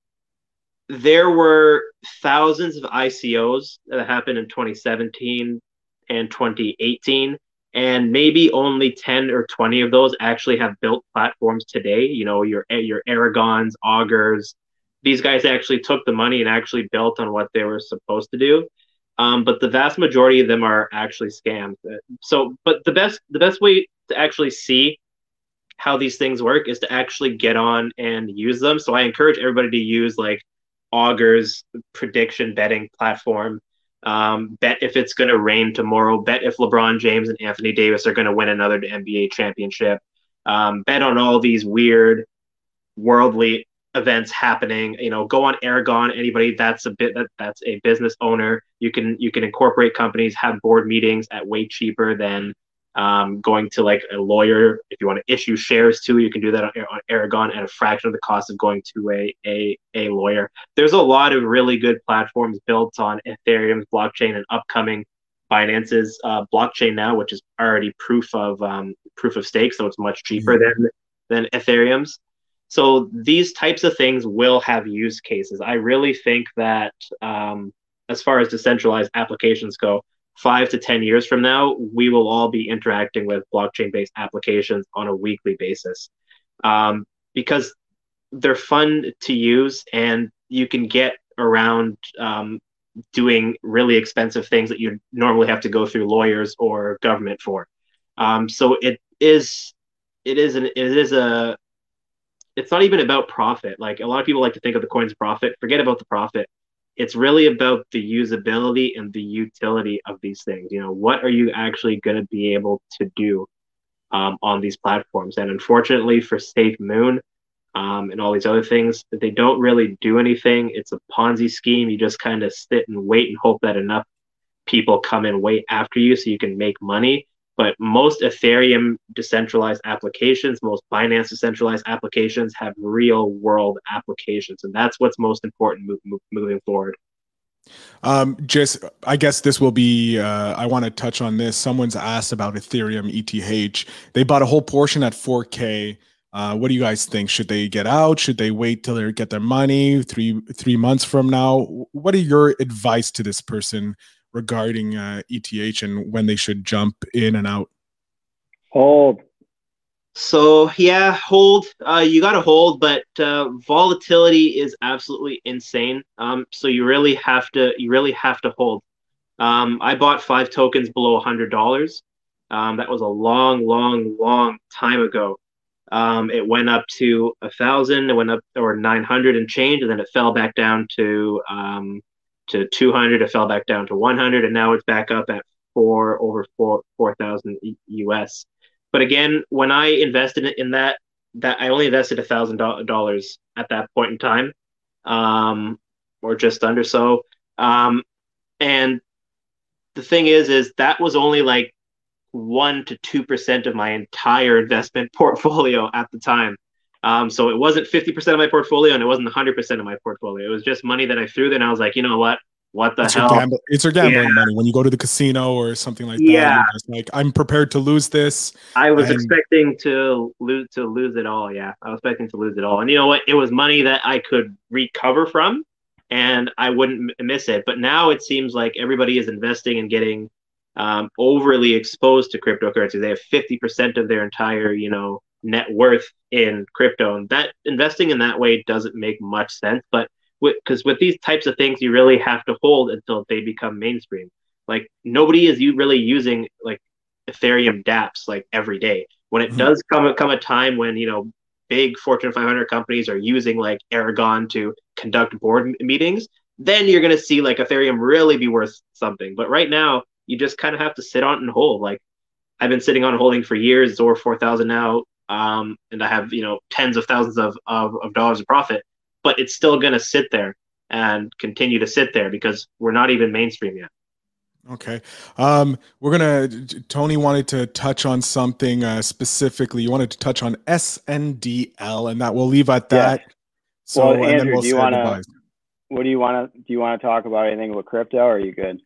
there were thousands of ICOs that happened in 2017 and 2018, and maybe only 10 or 20 of those actually have built platforms today. You know, your your Aragons, Augurs, these guys actually took the money and actually built on what they were supposed to do. Um, but the vast majority of them are actually scams. So, but the best the best way to actually see how these things work is to actually get on and use them. So I encourage everybody to use like Augur's prediction betting platform. Um, bet if it's going to rain tomorrow. Bet if LeBron James and Anthony Davis are going to win another NBA championship. Um, bet on all these weird worldly events happening. You know, go on Aragon. Anybody that's a bit that that's a business owner. You can you can incorporate companies, have board meetings at way cheaper than um, going to like a lawyer. If you want to issue shares to, you can do that on, on Aragon at a fraction of the cost of going to a, a, a lawyer. There's a lot of really good platforms built on Ethereum's blockchain and upcoming Binance's uh, blockchain now, which is already proof of um, proof of stake, so it's much cheaper mm-hmm. than than Ethereum's. So these types of things will have use cases. I really think that um, as far as decentralized applications go, five to 10 years from now, we will all be interacting with blockchain based applications on a weekly basis um, because they're fun to use and you can get around um, doing really expensive things that you normally have to go through lawyers or government for. Um, so it is, it is an, it is a, it's not even about profit. Like a lot of people like to think of the coin's profit. Forget about the profit it's really about the usability and the utility of these things. You know, what are you actually going to be able to do um, on these platforms? And unfortunately for Safe Moon um, and all these other things, they don't really do anything. It's a Ponzi scheme. You just kind of sit and wait and hope that enough people come and wait after you so you can make money. But most Ethereum decentralized applications, most Binance decentralized applications have real world applications. And that's what's most important moving forward. Um, just, I guess this will be, uh, I want to touch on this. Someone's asked about Ethereum ETH. They bought a whole portion at 4K. Uh, what do you guys think? Should they get out? Should they wait till they get their money three three months from now? What are your advice to this person regarding uh, ETH and when they should jump in and out? Hold. So yeah, hold. Uh, you got to hold, but uh, volatility is absolutely insane. Um, so you really have to you really have to hold. Um, I bought five tokens below hundred dollars. Um, that was a long, long, long time ago. Um, it went up to a thousand. It went up or nine hundred and change, and then it fell back down to um, to 200. It fell back down to 100, and now it's back up at four over four 4,000 US. But again, when I invested in that, that I only invested a thousand dollars at that point in time, um, or just under so. Um, and the thing is, is that was only like one to two percent of my entire investment portfolio at the time. Um, so it wasn't 50% of my portfolio and it wasn't 100% of my portfolio. It was just money that I threw there. And I was like, you know what? What the it's hell? Your it's your gambling yeah. money. When you go to the casino or something like that, yeah. like, I'm prepared to lose this. I was and- expecting to lose to lose it all. Yeah. I was expecting to lose it all. And you know what? It was money that I could recover from and I wouldn't miss it. But now it seems like everybody is investing and getting um, overly exposed to cryptocurrency. They have 50% of their entire, you know, net worth in crypto. And that investing in that way doesn't make much sense. But because with, with these types of things, you really have to hold until they become mainstream. Like nobody is you really using like Ethereum DApps like every day. When it mm-hmm. does come come a time when you know big Fortune 500 companies are using like Aragon to conduct board meetings, then you're going to see like Ethereum really be worth something. But right now, you just kind of have to sit on and hold. Like I've been sitting on holding for years. It's over four thousand now, um, and I have you know tens of thousands of, of, of dollars of profit. But it's still going to sit there and continue to sit there because we're not even mainstream yet. Okay. Um, we're gonna. Tony wanted to touch on something uh, specifically. You wanted to touch on SNDL, and that we'll leave at that. Yeah. So, well, Andrew, we'll do you want to? What do you want to? Do you want to talk about anything with crypto? Or are you good?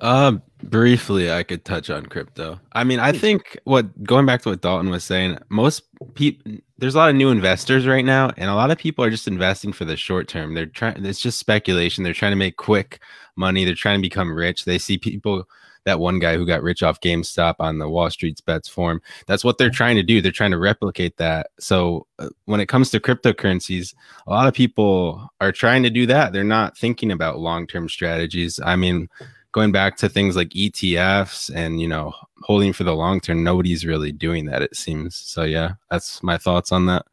Um, briefly, I could touch on crypto. I mean, I think what going back to what Dalton was saying, most people there's a lot of new investors right now, and a lot of people are just investing for the short term. They're trying. It's just speculation. They're trying to make quick money. They're trying to become rich. They see people. That one guy who got rich off GameStop on the Wall Street's bets form. That's what they're trying to do. They're trying to replicate that. So uh, when it comes to cryptocurrencies, a lot of people are trying to do that. They're not thinking about long term strategies. I mean, going back to things like ETFs and you know holding for the long term, nobody's really doing that. It seems so. Yeah, that's my thoughts on that.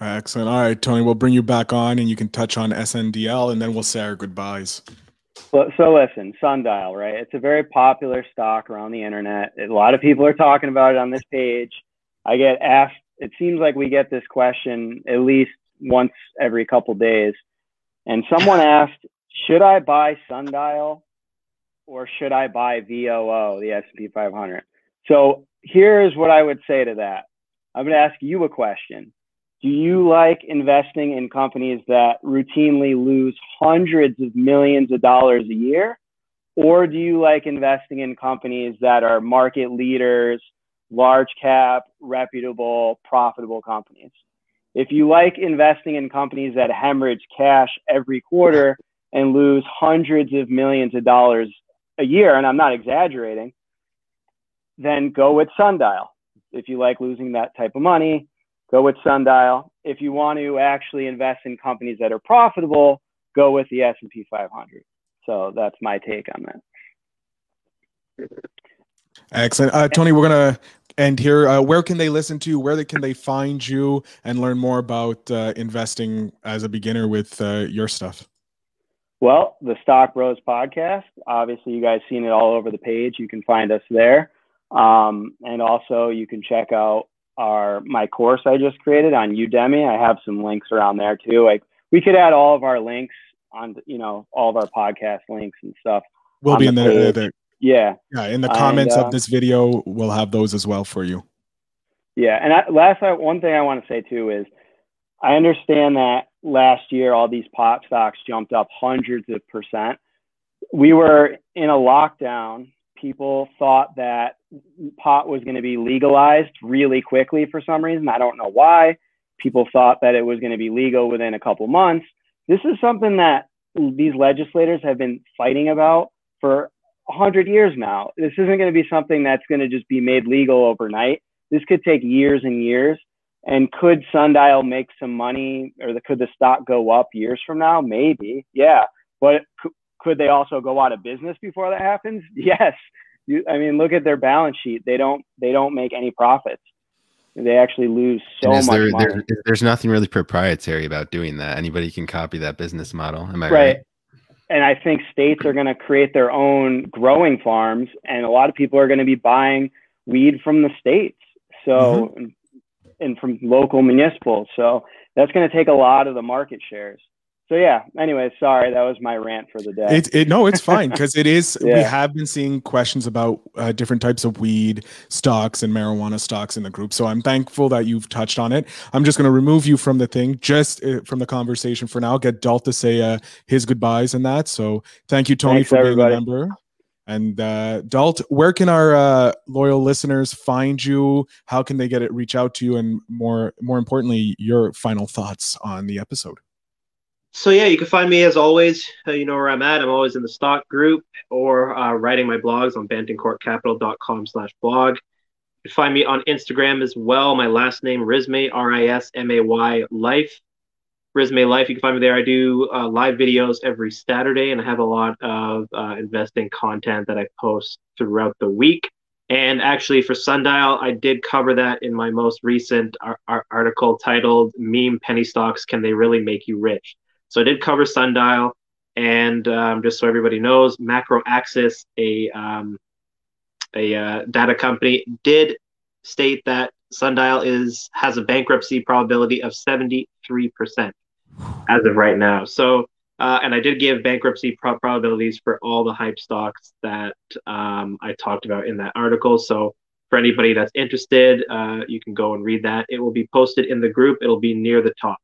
Excellent. All right, Tony, we'll bring you back on, and you can touch on SNDL, and then we'll say our goodbyes. Well, so listen, Sundial, right? It's a very popular stock around the internet. A lot of people are talking about it on this page. I get asked. It seems like we get this question at least once every couple days. And someone asked, "Should I buy Sundial or should I buy VOO, the S&P 500? So here's what I would say to that. I'm going to ask you a question. Do you like investing in companies that routinely lose hundreds of millions of dollars a year? Or do you like investing in companies that are market leaders, large cap, reputable, profitable companies? If you like investing in companies that hemorrhage cash every quarter and lose hundreds of millions of dollars a year, and I'm not exaggerating, then go with Sundial. If you like losing that type of money, go with Sundial. If you want to actually invest in companies that are profitable, go with the S&P 500. So that's my take on that. Excellent. Uh, Tony, we're going to end here. Uh, where can they listen to? You? Where they, can they find you and learn more about uh, investing as a beginner with uh, your stuff? Well, the Stock Bros podcast. Obviously, you guys seen it all over the page. You can find us there, um, and also you can check out our my course I just created on Udemy. I have some links around there too. Like we could add all of our links on, you know, all of our podcast links and stuff. We'll be in the, the, yeah yeah in the comments and, uh, of this video. We'll have those as well for you. Yeah, and I, last one thing I want to say too is I understand that last year all these pot stocks jumped up hundreds of percent. We were in a lockdown. People thought that pot was going to be legalized really quickly for some reason. I don't know why. People thought that it was going to be legal within a couple months. This is something that these legislators have been fighting about for 100 years now. This isn't going to be something that's going to just be made legal overnight. This could take years and years. And could Sundial make some money or the, could the stock go up years from now? Maybe. Yeah. But could they also go out of business before that happens? Yes. You, I mean, look at their balance sheet. They don't they don't make any profits. They actually lose so much there, money. There, there's nothing really proprietary about doing that. Anybody can copy that business model. Am I right? right? And I think states are going to create their own growing farms, and a lot of people are going to be buying weed from the states. So mm-hmm and from local municipals. So that's going to take a lot of the market shares. So yeah. Anyway, sorry, that was my rant for the day. It, it no, it's fine because it is. yeah. We have been seeing questions about uh, different types of weed stocks and marijuana stocks in the group. So I'm thankful that you've touched on it. I'm just going to remove you from the thing, just uh, from the conversation for now. Get Dalt to say uh, his goodbyes and that. So thank you, Tony, Thanks, for everybody. being a member. And uh, Dalt, where can our uh, loyal listeners find you? How can they get it? Reach out to you, and more more importantly, your final thoughts on the episode. So yeah, you can find me as always. Uh, you know where I'm at. I'm always in the stock group or uh, writing my blogs on bantencourtcapital.com/blog. You can find me on Instagram as well. My last name Rismay R I S M A Y Life. Rismay Life. You can find me there. I do uh, live videos every Saturday, and I have a lot of uh, investing content that I post throughout the week. And actually, for Sundial, I did cover that in my most recent ar- ar- article titled "Meme Penny Stocks: Can They Really Make You Rich?" So I did cover Sundial, and um, just so everybody knows, Macroaxis, a um, a uh, data company, did state that Sundial is has a bankruptcy probability of 73% as of right now. So, uh, and I did give bankruptcy pro- probabilities for all the hype stocks that um, I talked about in that article. So, for anybody that's interested, uh, you can go and read that. It will be posted in the group. It'll be near the top.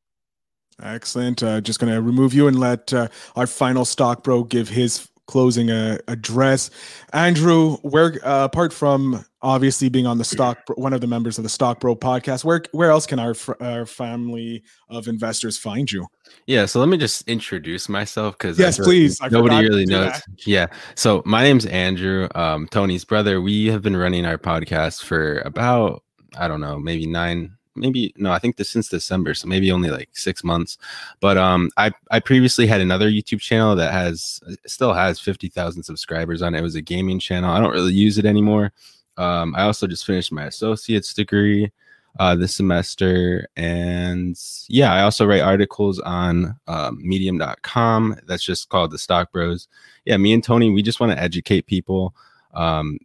Excellent. Uh, just going to remove you and let uh, our final stock bro give his closing uh, address. Andrew, where uh, apart from obviously being on the stock, one of the members of the Stock Bro podcast, where where else can our our family of investors find you? Yeah, so let me just introduce myself because yes, please. nobody really knows. That. Yeah, so my name's Andrew, um, Tony's brother. We have been running our podcast for about I don't know, maybe nine maybe no, I think this since December, so maybe only like six months. But um, I I previously had another YouTube channel that has still has fifty thousand subscribers on it. It was a gaming channel. I don't really use it anymore. Um, I also just finished my associate's degree uh, this semester, and yeah, I also write articles on um, Medium.com. That's just called the Stock Bros. Yeah, me and Tony, we just want to educate people. Um,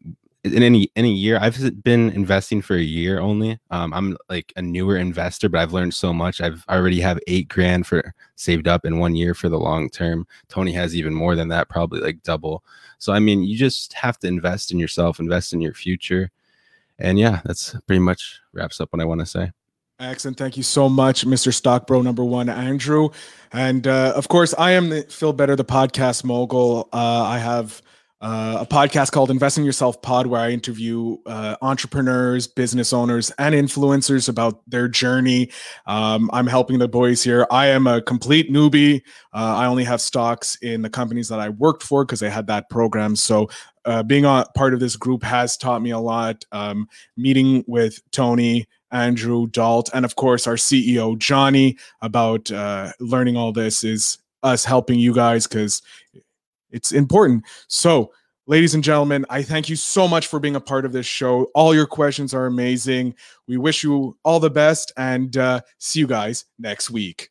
in any any year i've been investing for a year only um, i'm like a newer investor but i've learned so much i've already have eight grand for saved up in one year for the long term tony has even more than that probably like double so i mean you just have to invest in yourself invest in your future and yeah that's pretty much wraps up what i want to say Excellent. Thank you so much, Mr. Stockbro number one, Andrew. And uh, of course, I am the Phil Better, the podcast mogul. Uh, I have uh, a podcast called Investing Yourself Pod, where I interview uh, entrepreneurs, business owners, and influencers about their journey. Um, I'm helping the boys here. I am a complete newbie. Uh, I only have stocks in the companies that I worked for because they had that program. So uh, being a part of this group has taught me a lot. Um, meeting with Tony, Andrew, Dalt, and of course our CEO Johnny about uh, learning all this is us helping you guys because it's important. So, ladies and gentlemen, I thank you so much for being a part of this show. All your questions are amazing. We wish you all the best and uh, see you guys next week.